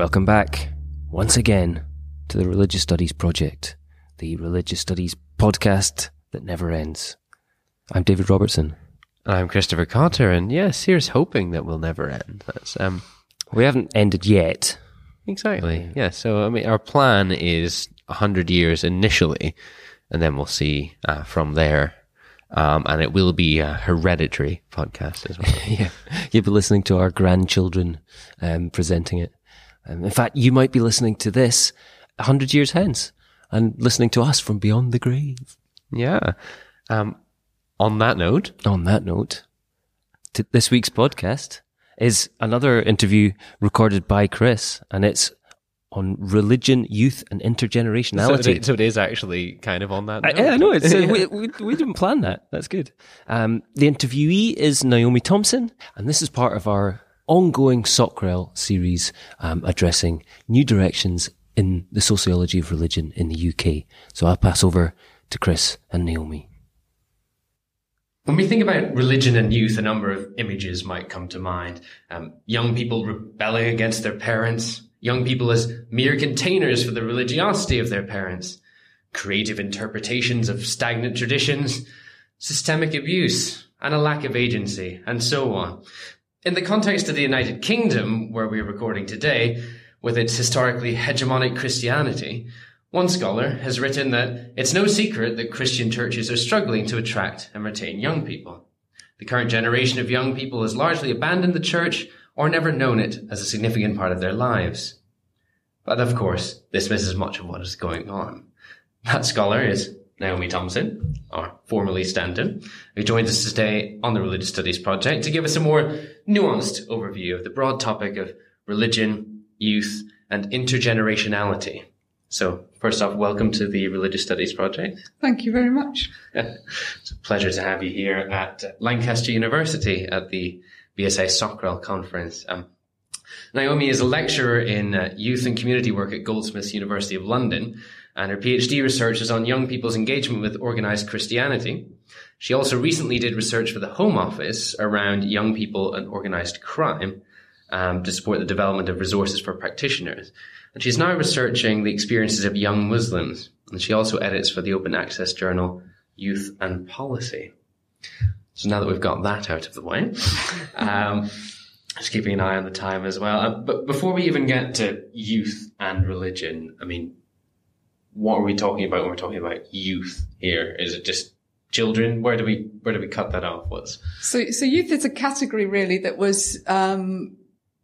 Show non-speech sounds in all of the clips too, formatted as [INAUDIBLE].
Welcome back once again to the Religious Studies Project, the Religious Studies podcast that never ends. I'm David Robertson. I'm Christopher Cotter, and yes, here's hoping that we'll never end. That's um, We haven't ended yet. exactly yeah. So I mean, our plan is hundred years initially, and then we'll see uh, from there. Um, and it will be a hereditary podcast as well. [LAUGHS] yeah, you'll be listening to our grandchildren um, presenting it. Um, in fact, you might be listening to this a hundred years hence and listening to us from beyond the grave. yeah. Um, on that note, On that note, t- this week's podcast is another interview recorded by Chris, and it's on religion, youth, and so intergenerationality. it, so it is actually kind of on that. I, I know it's uh, we, [LAUGHS] we we didn't plan that. That's good. Um, the interviewee is Naomi Thompson, and this is part of our ongoing Socrel series um, addressing new directions in the sociology of religion in the UK. So I'll pass over to Chris and Naomi. When we think about religion and youth, a number of images might come to mind. Um, young people rebelling against their parents, young people as mere containers for the religiosity of their parents, creative interpretations of stagnant traditions, systemic abuse, and a lack of agency, and so on. In the context of the United Kingdom, where we're recording today, with its historically hegemonic Christianity, one scholar has written that it's no secret that Christian churches are struggling to attract and retain young people. The current generation of young people has largely abandoned the church or never known it as a significant part of their lives. But of course, this misses much of what is going on. That scholar is Naomi Thompson, or formerly Stanton, who joins us today on the Religious Studies Project to give us a more nuanced overview of the broad topic of religion, youth, and intergenerationality. So, first off, welcome to the Religious Studies Project. Thank you very much. it's a pleasure to have you here at Lancaster University at the BSA Socrel conference. Um, Naomi is a lecturer in uh, youth and community work at Goldsmiths University of London, and her PhD research is on young people's engagement with organized Christianity. She also recently did research for the Home Office around young people and organized crime um, to support the development of resources for practitioners. And she's now researching the experiences of young Muslims, and she also edits for the open access journal Youth and Policy. So now that we've got that out of the way, [LAUGHS] um, just keeping an eye on the time as well. Uh, but before we even get to youth and religion, I mean, what are we talking about when we're talking about youth here? Is it just children? Where do we where do we cut that off? What's So, so youth is a category really that was um,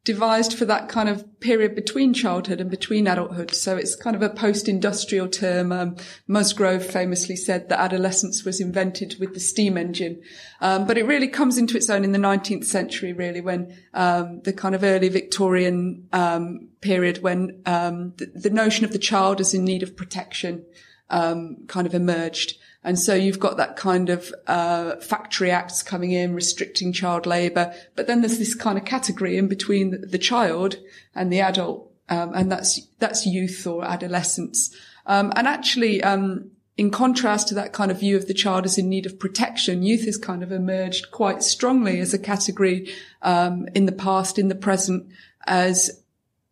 devised for that kind of period between childhood and between adulthood. So it's kind of a post-industrial term. Um, Musgrove famously said that adolescence was invented with the steam engine, um, but it really comes into its own in the 19th century, really, when um, the kind of early Victorian um, period, when um, the, the notion of the child as in need of protection um, kind of emerged. And so you've got that kind of uh, factory acts coming in, restricting child labour. But then there's this kind of category in between the, the child and the adult, um, and that's that's youth or adolescence. Um, and actually, um, in contrast to that kind of view of the child as in need of protection, youth has kind of emerged quite strongly as a category um, in the past, in the present, as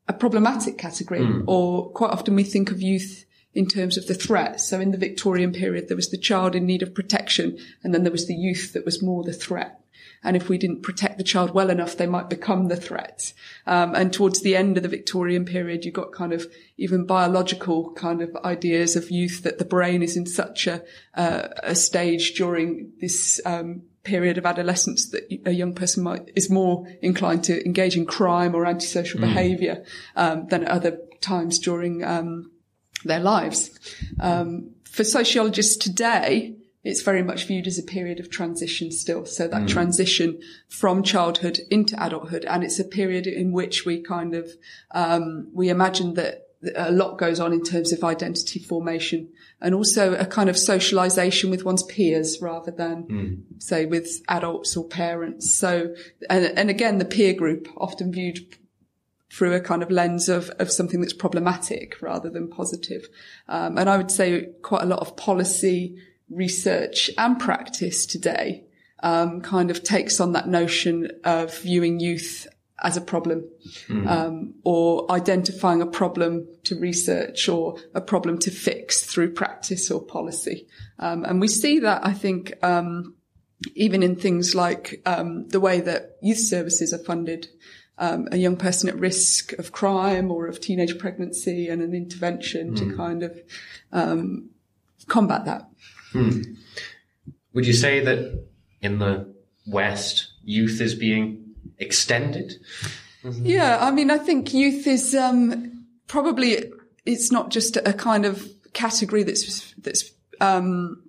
a problematic category. Or quite often we think of youth in terms of the threat. So in the Victorian period, there was the child in need of protection, and then there was the youth that was more the threat. And if we didn't protect the child well enough, they might become the threat. Um, and towards the end of the Victorian period, you got kind of even biological kind of ideas of youth that the brain is in such a, uh, a stage during this um, period of adolescence that a young person might is more inclined to engage in crime or antisocial behaviour um, than at other times during um, their lives. Um, for sociologists today, it's very much viewed as a period of transition still. So that transition from childhood into adulthood, and it's a period in which we kind of um, we imagine that a lot goes on in terms of identity formation and also a kind of socialization with one's peers rather than say with adults or parents. So, and, and again, the peer group often viewed through a kind of lens of, of something that's problematic rather than positive. Um, and I would say quite a lot of policy research and practice today um, kind of takes on that notion of viewing youth as a problem, um, or identifying a problem to research or a problem to fix through practice or policy. Um, and we see that, I think, um, even in things like um, the way that youth services are funded. Um, a young person at risk of crime or of teenage pregnancy and an intervention to kind of um, combat that. Would you say that in the West, youth is being extended? Yeah, I mean, I think youth is um, probably it's not just a kind of category that's that's um,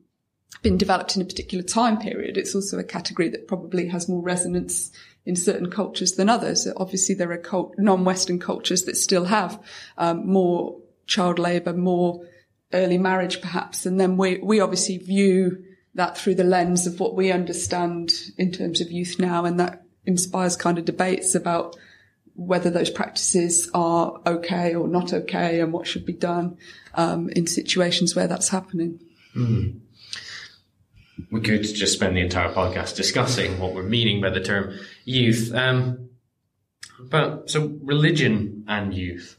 been developed in a particular time period. It's also a category that probably has more resonance in certain cultures than others. Obviously, there are cult- non-Western cultures that still have um, more child labour, more early marriage, perhaps, and then we we obviously view that through the lens of what we understand in terms of youth now, and that inspires kind of debates about whether those practices are okay or not okay and what should be done um, in situations where that's happening. We could just spend the entire podcast discussing what we're meaning by the term youth. Um, but so religion and youth.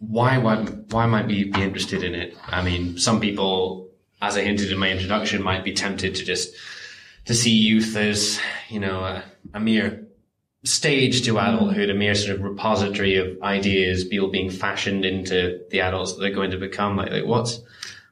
Why, why, why might we be interested in it? I mean, some people, as I hinted in my introduction, might be tempted to just to see youth as, you know, a, a mere stage to adulthood, a mere sort of repository of ideas, people being fashioned into the adults that they're going to become. Like, like what's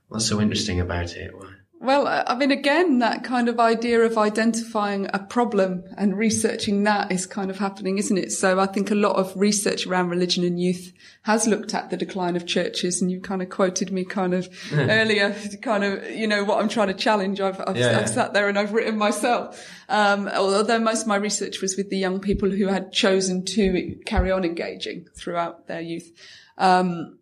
what's so interesting about it? Why? Well, I mean, again, that kind of idea of identifying a problem and researching that is kind of happening, isn't it? So I think a lot of research around religion and youth has looked at the decline of churches and you kind of quoted me kind of [LAUGHS] earlier, kind of, you know, what I'm trying to challenge. I've, I've, Yeah, yeah. I've sat there and I've written myself. Um, although most of my research was with the young people who had chosen to carry on engaging throughout their youth. Um,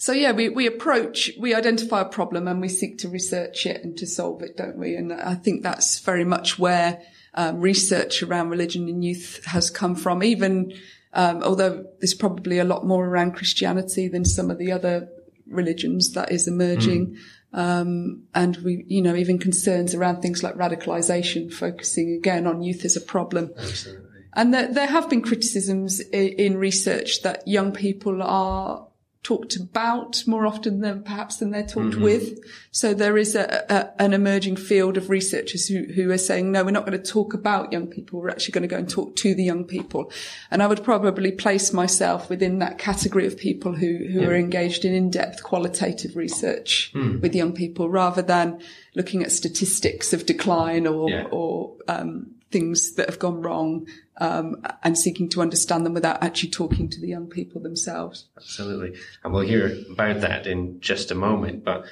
so yeah, we, we approach, we identify a problem and we seek to research it and to solve it, don't we? And I think that's very much where um, research around religion and youth has come from. Even um, although there's probably a lot more around Christianity than some of the other religions that is emerging. Um, and we, you know, even concerns around things like radicalization, focusing again on youth as a problem. Absolutely. And there, there have been criticisms in, in research that young people are talked about more often than perhaps than they're talked with. So there is a, a, an emerging field of researchers who, who are saying, no, we're not going to talk about young people. We're actually going to go and talk to the young people. And I would probably place myself within that category of people who, who are engaged in in-depth qualitative research with young people rather than looking at statistics of decline or, Yeah. or, um, things that have gone wrong, um, and seeking to understand them without actually talking to the young people themselves. Absolutely. And we'll hear about that in just a moment. But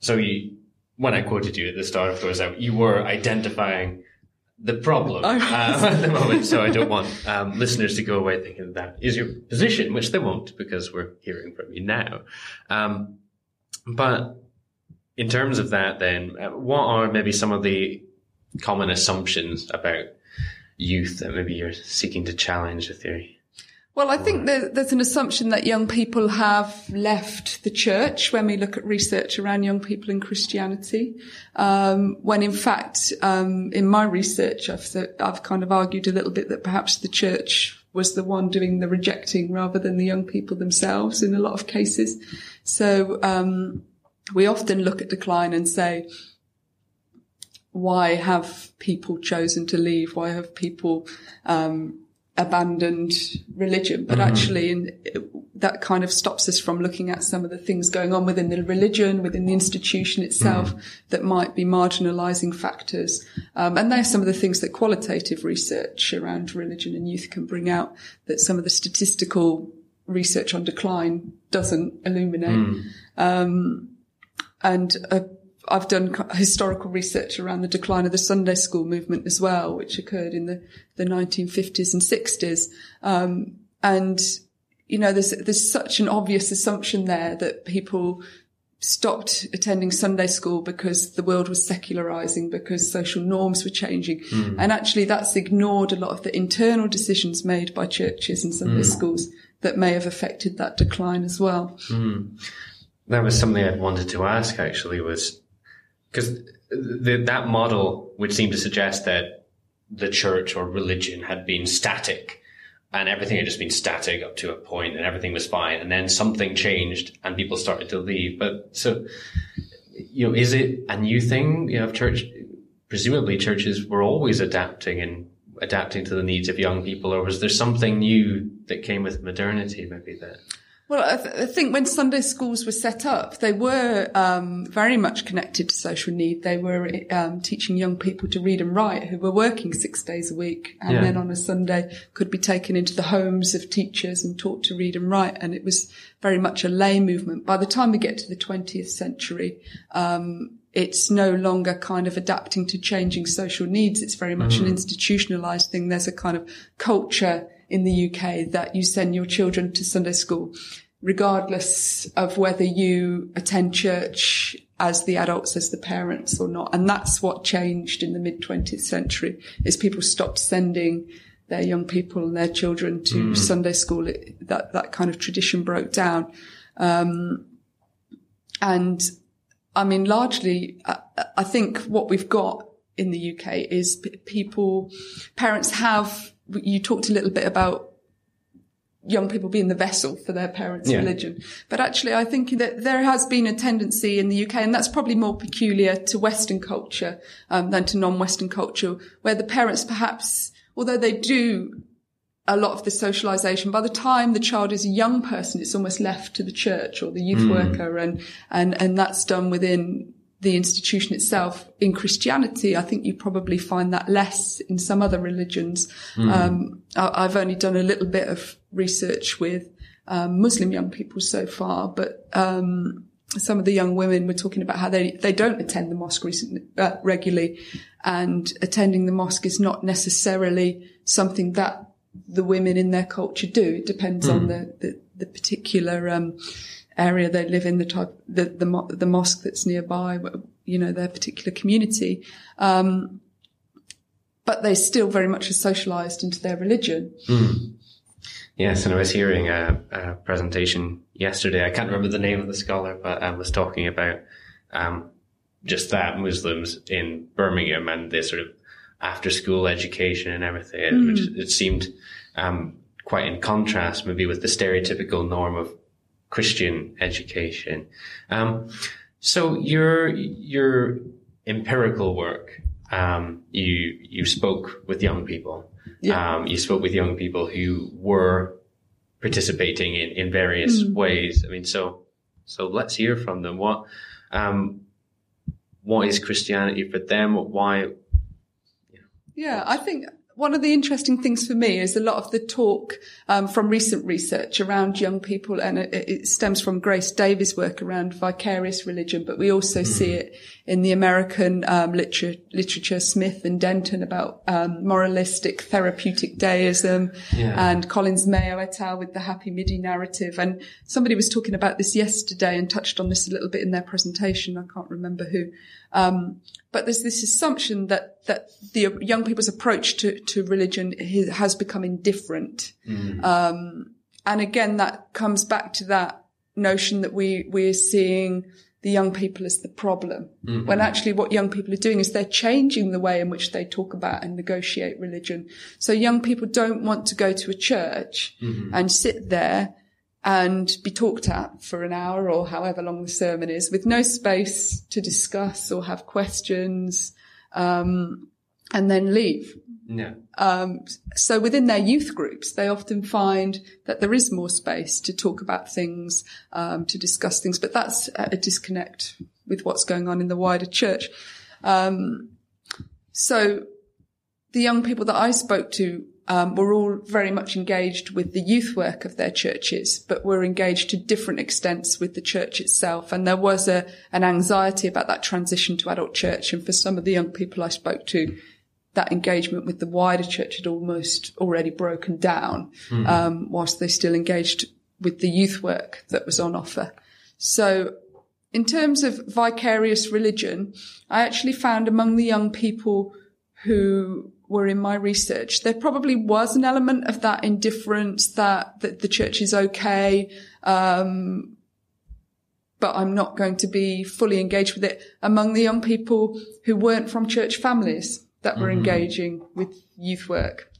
so you, when I quoted you at the start, of course, uh, you were identifying the problem I uh, [LAUGHS] at the moment. So I don't want um, listeners to go away thinking that is your position, which they won't because we're hearing from you now. Um, but in terms of that, then, uh, what are maybe some of the common assumptions about youth that maybe you're seeking to challenge a theory? Well, I think there, there's an assumption that young people have left the church when we look at research around young people in Christianity. Um, when in fact, um, in my research, I've, I've kind of argued a little bit that perhaps the church was the one doing the rejecting rather than the young people themselves in a lot of cases. So, um, we often look at decline and say, why have people chosen to leave? Why have people um, abandoned religion? But actually, in, that kind of stops us from looking at some of the things going on within the religion, within the institution itself, that might be marginalising factors. Um, and they're some of the things that qualitative research around religion and youth can bring out. That some of the statistical research on decline doesn't illuminate. Um, and I've done historical research around the decline of the Sunday school movement as well, which occurred in the, the 1950s and 60s. Um, and, you know, there's, there's such an obvious assumption there that people stopped attending Sunday school because the world was secularizing, because social norms were changing. Hmm. And actually that's ignored a lot of the internal decisions made by churches and Sunday hmm. schools that may have affected that decline as well. Hmm. That was something I'd wanted to ask actually was because that model would seem to suggest that the church or religion had been static and everything had just been static up to a point and everything was fine. And then something changed and people started to leave. But so, you know, is it a new thing? You know, church, presumably churches were always adapting and adapting to the needs of young people, or was there something new that came with modernity maybe that? Well, I, th- I, think when Sunday schools were set up, they were um, very much connected to social need. They were um, teaching young people to read and write who were working six days a week, and yeah. then on a Sunday could be taken into the homes of teachers and taught to read and write. And it was very much a lay movement. By the time we get to the 20th century, um, it's no longer kind of adapting to changing social needs. It's very much mm. an institutionalized thing. There's a kind of culture in the UK that you send your children to Sunday school, regardless of whether you attend church as the adults, as the parents or not. And that's what changed in the mid 20th century is people stopped sending their young people and their children to mm. Sunday school. It, that, that kind of tradition broke down. Um, and I mean, largely, I, I think what we've got in the UK is p- people, parents have you talked a little bit about young people being the vessel for their parents' yeah. religion. But actually, I think that there has been a tendency in the UK, and that's probably more peculiar to Western culture um, than to non-Western culture, where the parents perhaps, although they do a lot of the socialization, by the time the child is a young person, it's almost left to the church or the youth mm. worker, and and and that's done within the institution itself. In Christianity, I think you probably find that less in some other religions. Mm. Um, I, have only done a little bit of research with um, Muslim young people so far, but um, some of the young women were talking about how they they don't attend the mosque recently, uh, regularly, and attending the mosque is not necessarily something that the women in their culture do. It depends mm. on the the, the particular um, area they live in, the type, the, the, the mosque that's nearby, you know, their particular community. Um, but they still very much are socialized into their religion. Mm. Yes, and I was hearing a, a, presentation yesterday. I can't remember the name of the scholar, but I was talking about um, just that Muslims in Birmingham and this sort of after school education and everything, mm. which it seemed um, quite in contrast maybe with the stereotypical norm of Christian education. Um, so your your empirical work, um, you you spoke with young people. Yeah. Um, you spoke with young people who were participating in, in various mm. ways. I mean, so so let's hear from them. What um, what is Christianity for them? Why? Yeah, I think one of the interesting things for me is a lot of the talk um, from recent research around young people, and it, it, stems from Grace Davie's work around vicarious religion, but we also mm. see it in the American um, literature, literature, Smith and Denton about um, moralistic therapeutic deism, yeah. and Collins Mayo et al. with the happy MIDI narrative. And somebody was talking about this yesterday and touched on this a little bit in their presentation. I can't remember who. Um, but there's this assumption that, that the young people's approach to, to religion has become indifferent. Mm. Um, and again, that comes back to that notion that we, we're seeing the young people as the problem. Mm-hmm. When actually what young people are doing is they're changing the way in which they talk about and negotiate religion. So young people don't want to go to a church mm-hmm. and sit there and be talked at for an hour or however long the sermon is with no space to discuss or have questions, um, and then leave. Yeah. Um, so within their youth groups, they often find that there is more space to talk about things, um, to discuss things, but that's a disconnect with what's going on in the wider church. Um, so the young people that I spoke to um, were all very much engaged with the youth work of their churches, but were engaged to different extents with the church itself. And there was a, an anxiety about that transition to adult church. And for some of the young people I spoke to, that engagement with the wider church had almost already broken down, mm-hmm. um, whilst they still engaged with the youth work that was on offer. So in terms of vicarious religion, I actually found among the young people who were in my research, there probably was an element of that indifference that, that the church is okay. Um, but I'm not going to be fully engaged with it among the young people who weren't from church families. that were engaging with youth work.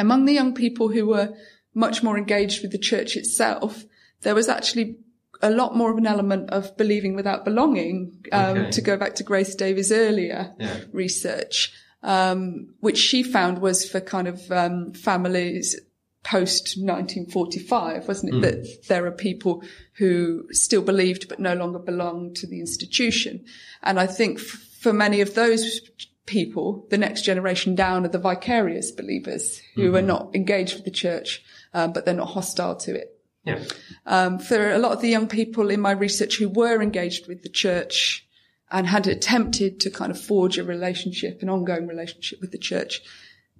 Among the young people who were much more engaged with the church itself, there was actually a lot more of an element of believing without belonging, um, Okay. to go back to Grace Davie's earlier Yeah. research, um, which she found was for kind of um, families post 1945, wasn't it? That there are people who still believed but no longer belonged to the institution. And I think f- for many of those people, the next generation down are the vicarious believers who are not engaged with the church, um, but they're not hostile to it. Yeah. Um, for a lot of the young people in my research who were engaged with the church and had attempted to kind of forge a relationship, an ongoing relationship with the church,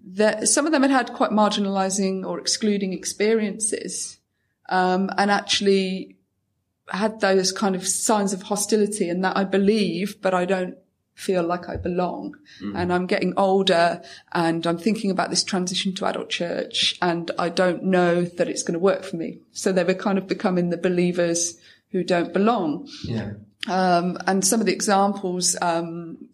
that some of them had had quite marginalizing or excluding experiences, um, and actually had those kind of signs of hostility and that I believe, but I don't feel like I belong. And I'm getting older and I'm thinking about this transition to adult church and I don't know that it's going to work for me. So they were kind of becoming the believers who don't belong. Yeah. Um, and some of the examples, um,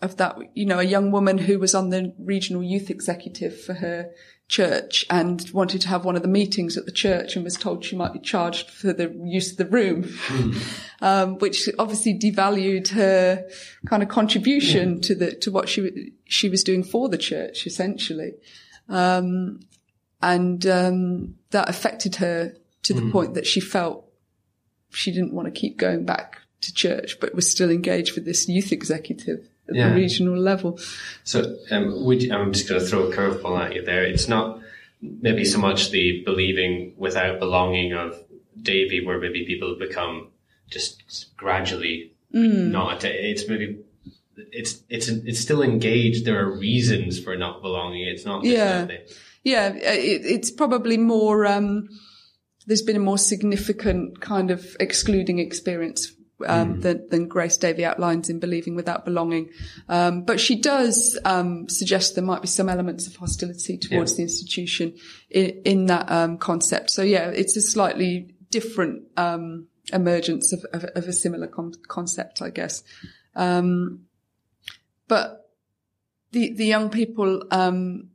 of that, you know, a young woman who was on the regional youth executive for her church and wanted to have one of the meetings at the church and was told she might be charged for the use of the room, [LAUGHS] um, which obviously devalued her kind of contribution to the, to what she, she was doing for the church, essentially. Um, and, um, that affected her to the point that she felt she didn't want to keep going back to church, but was still engaged with this youth executive at Yeah. the regional level. So, um, would you, I'm just going to throw a curveball at you there. It's not maybe so much the believing without belonging of Davie, where maybe people become just gradually not. It's maybe it's it's it's still engaged. There are reasons for not belonging. It's not. just Yeah. Yeah, it, it's probably more. Um, there's been a more significant kind of excluding experience um, than, than Grace Davie outlines in Believing Without Belonging. Um, but she does um, suggest there might be some elements of hostility towards Yeah. the institution in, in that um, concept. So yeah, it's a slightly different um, emergence of, of, of a similar con- concept, I guess. Um, but the the young people, um,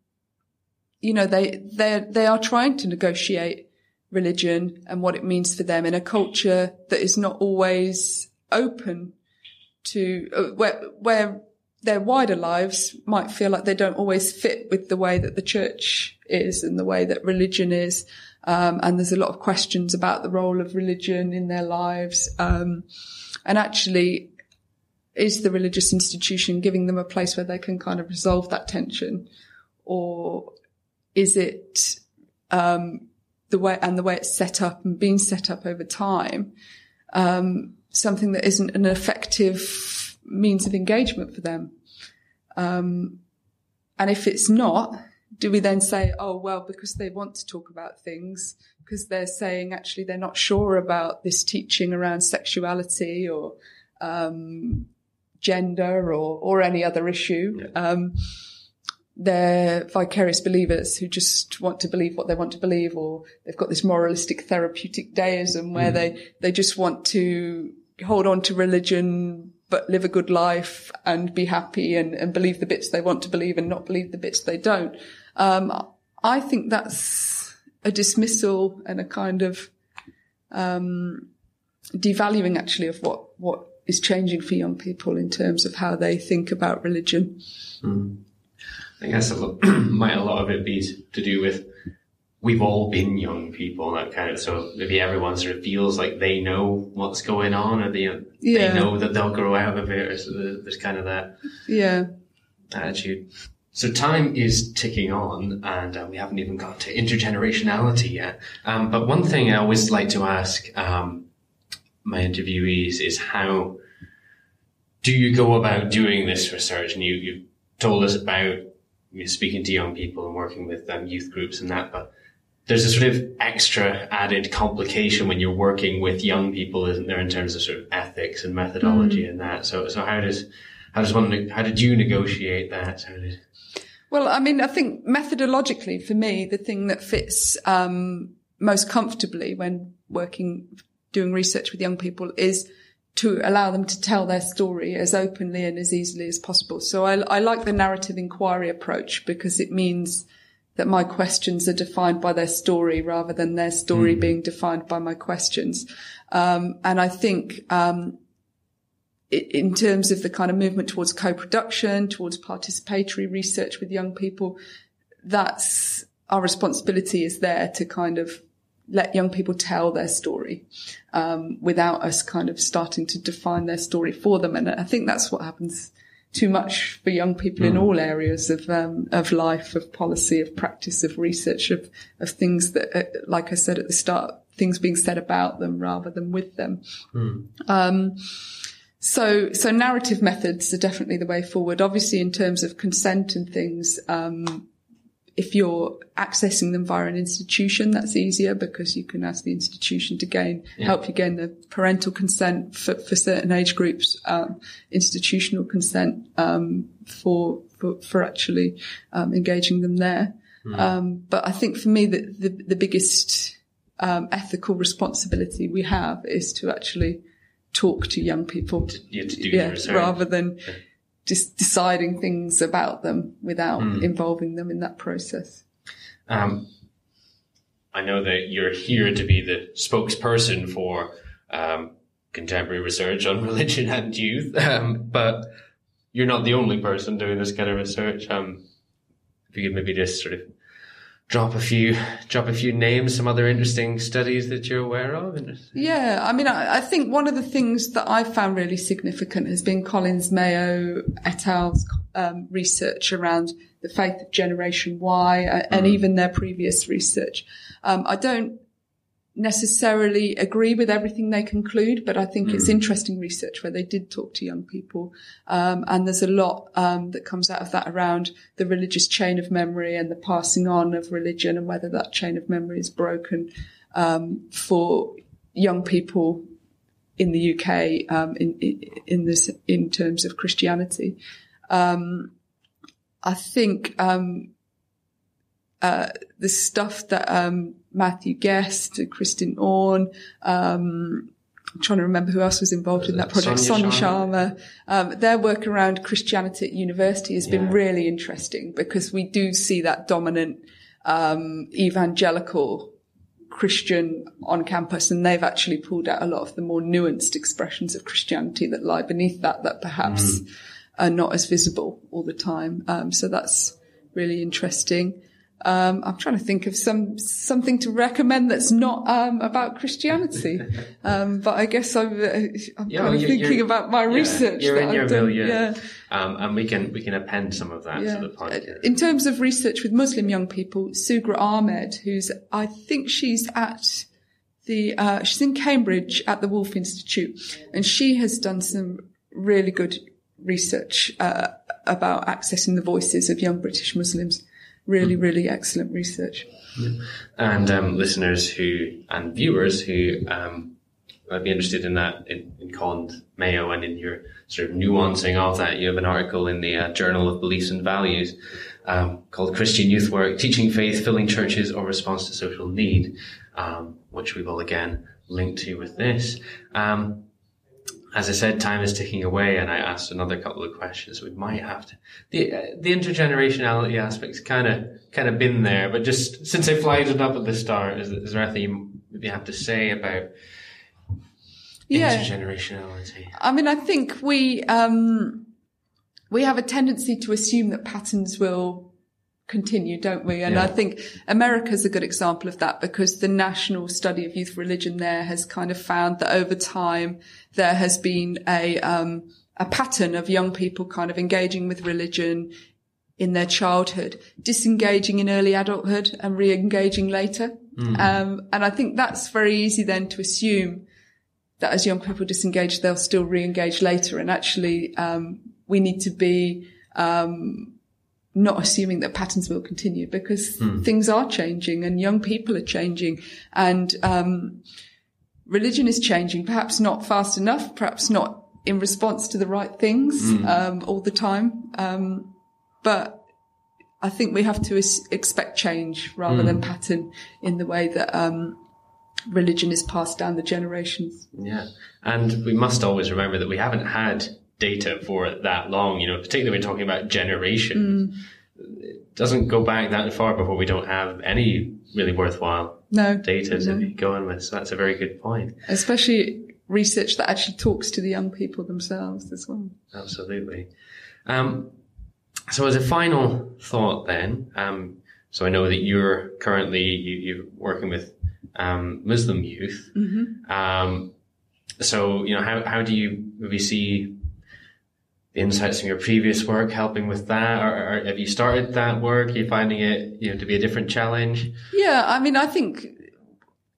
you know, they they they are trying to negotiate religion and what it means for them in a culture that is not always open to uh, where where their wider lives might feel like they don't always fit with the way that the church is and the way that religion is. Um, and there's a lot of questions about the role of religion in their lives. Um, and actually, is the religious institution giving them a place where they can kind of resolve that tension? Or is it, um, the way, and the way it's set up and been set up over time, um, something that isn't an effective means of engagement for them? Um, and if it's not, do we then say, oh, well, because they want to talk about things, because they're saying actually they're not sure about this teaching around sexuality or, um, gender or, or any other issue. Um, they're vicarious believers who just want to believe what they want to believe, or they've got this moralistic therapeutic deism where they, they just want to hold on to religion, but live a good life and be happy and, and believe the bits they want to believe and not believe the bits they don't. Um, I think that's a dismissal and a kind of, um, devaluing actually of what, what is changing for young people in terms of how they think about religion. I guess a lot, [CLEARS THROAT] might a lot of it be to do with we've all been young people, that kind of. So maybe everyone sort of feels like they know what's going on, or they Yeah. they know that they'll grow out of it. So there's kind of that Yeah. attitude. So time is ticking on, and uh, we haven't even got to intergenerationality yet. Um, but one thing I always like to ask um, my interviewees is how do you go about doing this research? And you, you've told us about speaking to young people and working with um, youth groups and that, but there's a sort of extra added complication when you're working with young people, isn't there, in terms of sort of ethics and methodology and that. So, so how does how does one how did you negotiate that? Did, Well, I mean, I think methodologically for me, the thing that fits um, most comfortably when working, doing research with young people is to allow them to tell their story as openly and as easily as possible. So I, I like the narrative inquiry approach because it means that my questions are defined by their story rather than their story mm. being defined by my questions. Um, and I think, um, it, in terms of the kind of movement towards co-production, towards participatory research with young people, that's our responsibility is there to kind of let young people tell their story um, without us kind of starting to define their story for them. And I think that's what happens too much for young people mm. in hmm. all areas of um, of life, of policy, of practice, of research, of of things that, uh, like I said at the start, things being said about them rather than with them. Mm. Um, so, so narrative methods are definitely the way forward. Obviously, in terms of consent and things, um, if you're accessing them via an institution, that's easier because you can ask the institution to gain, yeah. help you gain the parental consent for, for certain age groups, um, institutional consent, um, for, for, for, actually, um, engaging them there. Mm. but I think for me, the, the, the biggest, um, ethical responsibility we have is to actually talk to young people. To, yeah, to yeah rather than, yeah just deciding things about them without mm. involving them in that process. Um, I know that you're here to be the spokesperson for um, contemporary research on [LAUGHS] religion and youth, um, but you're not the only person doing this kind of research. Um, if you could maybe just sort of drop a few drop a few names, some other interesting studies that you're aware of? Yeah, I mean, I, I, think one of the things that I found really significant has been Collins Mayo et al.'s um, research around the faith of Generation Y uh, and mm. even their previous research. Um, I don't necessarily agree with everything they conclude, but I think mm. it's interesting research where they did talk to young people. Um, and there's a lot um, that comes out of that around the religious chain of memory and the passing on of religion and whether that chain of memory is broken um, for young people in the UK um, in, in this in terms of Christianity. Um, I think um, uh, the stuff that Matthew Guest, Kristin Aune, um, I'm trying to remember who else was involved in that project. Sonya, Sharma. Um, their work around Christianity at university has yeah. been really interesting because we do see that dominant um, evangelical Christian on campus, and they've actually pulled out a lot of the more nuanced expressions of Christianity that lie beneath that that perhaps mm. are not as visible all the time. Um, so that's really interesting. Um, I'm trying to think of some something to recommend that's not um, about Christianity, [LAUGHS] um, but I guess I'm, uh, I'm yeah, kind of thinking about my yeah, research. You're in your done, milieu, yeah. Um, and we can we can append some of that yeah. to the podcast. In terms of research with Muslim young people, Sughra Ahmed, who's I think she's at the uh, she's in Cambridge at the Woolf Institute, and she has done some really good research uh, about accessing the voices of young British Muslims really, really excellent research. And um, listeners who and viewers who um, might be interested in that in, in Collins Mayo and in your sort of nuancing of that, you have an article in the uh, Journal of Beliefs and Values um, called Christian Youth Work: Teaching Faith, Filling Churches, or Response to Social Need, um, which we will again link to with this. Um, as I said, time is ticking away, and I asked another couple of questions. We might have to the uh, the intergenerationality aspect's kind of kind of been there, but just since I flagged it up at the start, is, is there anything you maybe have to say about yeah. intergenerationality? I mean, I think we um, we have a tendency to assume that patterns will continue, don't we? And yeah. I think America's a good example of that because the national study of youth religion there has kind of found that over time there has been a, um, a pattern of young people kind of engaging with religion in their childhood, disengaging in early adulthood and re-engaging later. Mm. Um, and I think that's very easy then to assume that as young people disengage, they'll still re-engage later. And actually, um, we need to be, um, not assuming that patterns will continue because mm. things are changing and young people are changing and um, religion is changing perhaps not fast enough perhaps not in response to the right things mm. um, all the time um, but i think we have to expect change rather mm. than pattern in the way that um, religion is passed down the generations. Yeah. And we must always remember that we haven't had data for that long, you know, particularly when talking about generations. It doesn't go back that far before we don't have any really worthwhile No data to no. be going with. So that's a very good point. especially research that actually talks to the young people themselves as well. Absolutely. Um, so as a final thought then, um, so I know that you're currently, you, you're working with, um, Muslim youth. Um, so, you know, how, how do you maybe see insights from your previous work helping with that? Or, or have you started that work? Are you finding it, you know, to be a different challenge? Yeah, I mean, I think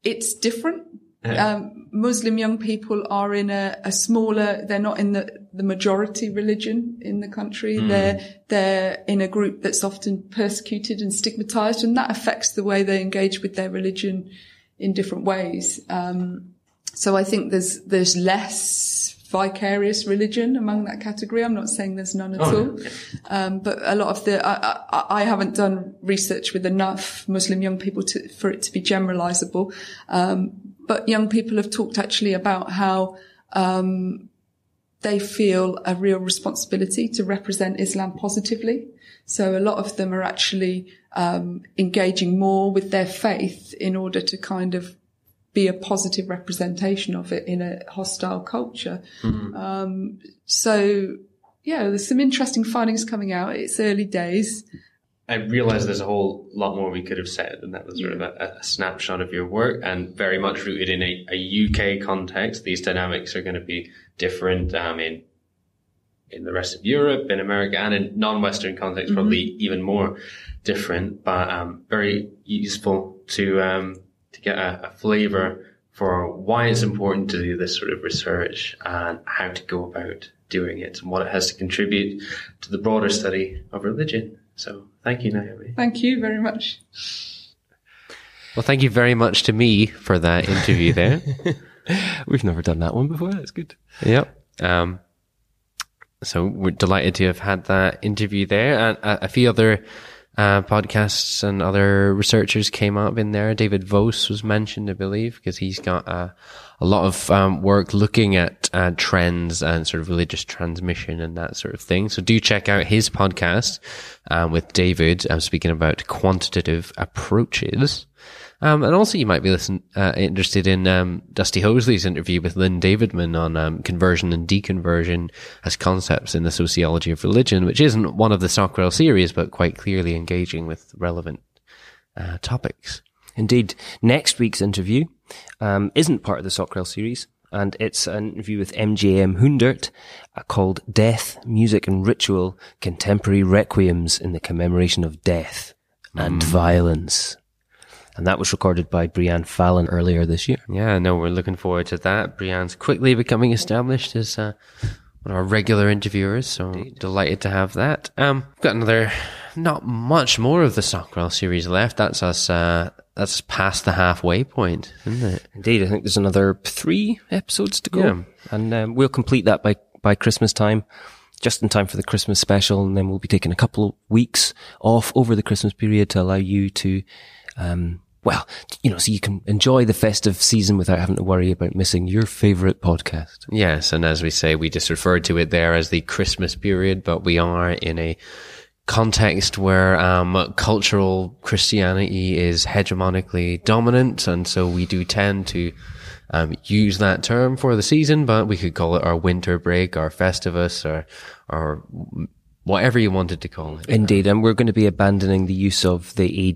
it's different. Yeah. Um, Muslim young people are in a, a smaller, they're not in the, the majority religion in the country. They're, they're in a group that's often persecuted and stigmatized and that affects the way they engage with their religion in different ways. Um, so I think there's, there's less vicarious religion among that category. I'm not saying there's none at Oh, all. no. Um, but a lot of the, I, I, I haven't done research with enough Muslim young people to, for it to be generalizable. Um, but young people have talked actually about how, um, they feel a real responsibility to represent Islam positively. So a lot of them are actually, um, engaging more with their faith in order to kind of be a positive representation of it in a hostile culture. Um, so yeah, there's some interesting findings coming out. It's early days. I realize there's a whole lot more we could have said, and that was sort of a, a snapshot of your work and very much rooted in a, a UK context. These dynamics are going to be different um, in in the rest of Europe, in America, and in non-Western context, probably even more different. But um, very useful to um, to get a, a flavour for why it's important to do this sort of research and how to go about doing it and what it has to contribute to the broader study of religion. So thank you, Naomi. Thank you very much. Well, thank you very much to me for that interview there. [LAUGHS] We've never done that one before. That's good. Yep. Um, so we're delighted to have had that interview there, and a, a few other uh, podcasts and other researchers came up in there. David Voas was mentioned, I believe, because he's got uh, a lot of um, work looking at uh, trends and sort of religious transmission and that sort of thing. So do check out his podcast um, with David. I'm speaking about quantitative approaches. Um, and also you might be listen, uh, interested in, um, Dusty Hoesly's interview with Lynn Davidman on, um, conversion and deconversion as concepts in the sociology of religion, which isn't one of the Socrel series, but quite clearly engaging with relevant, uh, topics. Indeed. Next week's interview um, isn't part of the Socrel series, and it's an interview with MJM Hundert uh, called Death, Music and Ritual Contemporary Requiems in the Commemoration of Death and Violence. And that was recorded by Breann Fallon earlier this year. Yeah, no, we're looking forward to that. Breann's quickly becoming established as, uh, one of our regular interviewers, so delighted to have that. Um, we've got another, not much more of the Socrel series left. That's us, uh, that's past the halfway point, isn't it? Indeed, I think there's another three episodes to go, Yeah. and um, we'll complete that by by Christmas time, just in time for the Christmas special, and then we'll be taking a couple of weeks off over the Christmas period to allow you to, um, well, you know, so you can enjoy the festive season without having to worry about missing your favorite podcast. Yes, and as we say, we just referred to it there as the Christmas period, but we are in a context where um, cultural Christianity is hegemonically dominant, and so we do tend to um, use that term for the season, but we could call it our winter break, our Festivus, or or whatever you wanted to call it. Indeed, and we're going to be abandoning the use of the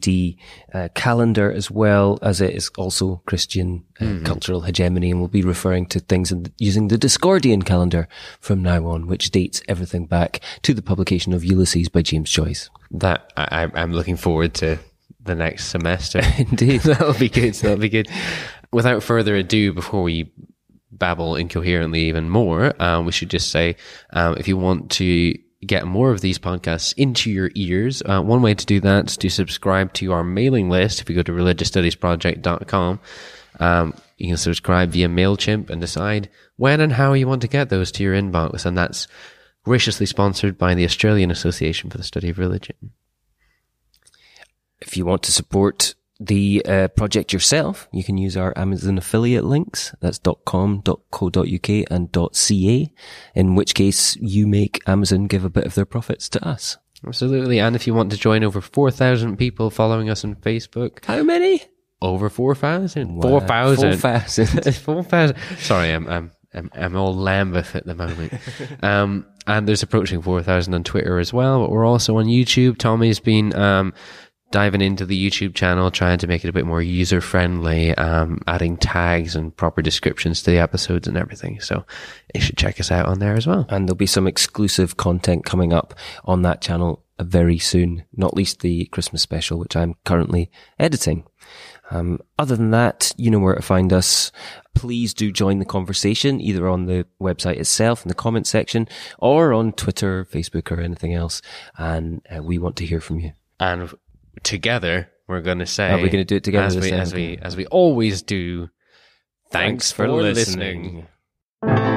AD uh, calendar as well as it is also Christian uh, cultural hegemony, and we'll be referring to things in, using the Discordian calendar from now on, which dates everything back to the publication of Ulysses by James Joyce. That I, I'm looking forward to the next semester. [LAUGHS] Indeed. [LAUGHS] That'll be good. That'll be good. Without further ado, before we babble incoherently even more, um, we should just say, um, if you want to get more of these podcasts into your ears, uh, one way to do that is to subscribe to our mailing list. If you go to religiousstudiesproject.com, um, you can subscribe via MailChimp and decide when and how you want to get those to your inbox. And that's graciously sponsored by the Australian Association for the Study of Religion. If you want to support the uh, project yourself, you can use our Amazon affiliate links. That's .com, .co.uk and .ca, in which case you make Amazon give a bit of their profits to us. Absolutely. And if you want to join over 4,000 people following us on Facebook, How many? over 4,000. Wow. 4,000. 4,000. [LAUGHS] 4,000. Sorry, I'm, I'm, I'm, I'm all Lambeth at the moment. [LAUGHS] um, and there's approaching 4,000 on Twitter as well, but we're also on YouTube. Tommy's been, um, diving into the YouTube channel, trying to make it a bit more user friendly, um, adding tags and proper descriptions to the episodes and everything. So you should check us out on there as well. and there'll be some exclusive content coming up on that channel very soon, not least the Christmas special, which I'm currently editing. Um, other than that, you know where to find us. Please do join the conversation either on the website itself in the comment section or on Twitter, Facebook or anything else. And uh, we want to hear from you. And together, we're going to say, Are we gonna do it together as we, as we, as we always do. Thanks, for, listening. listening.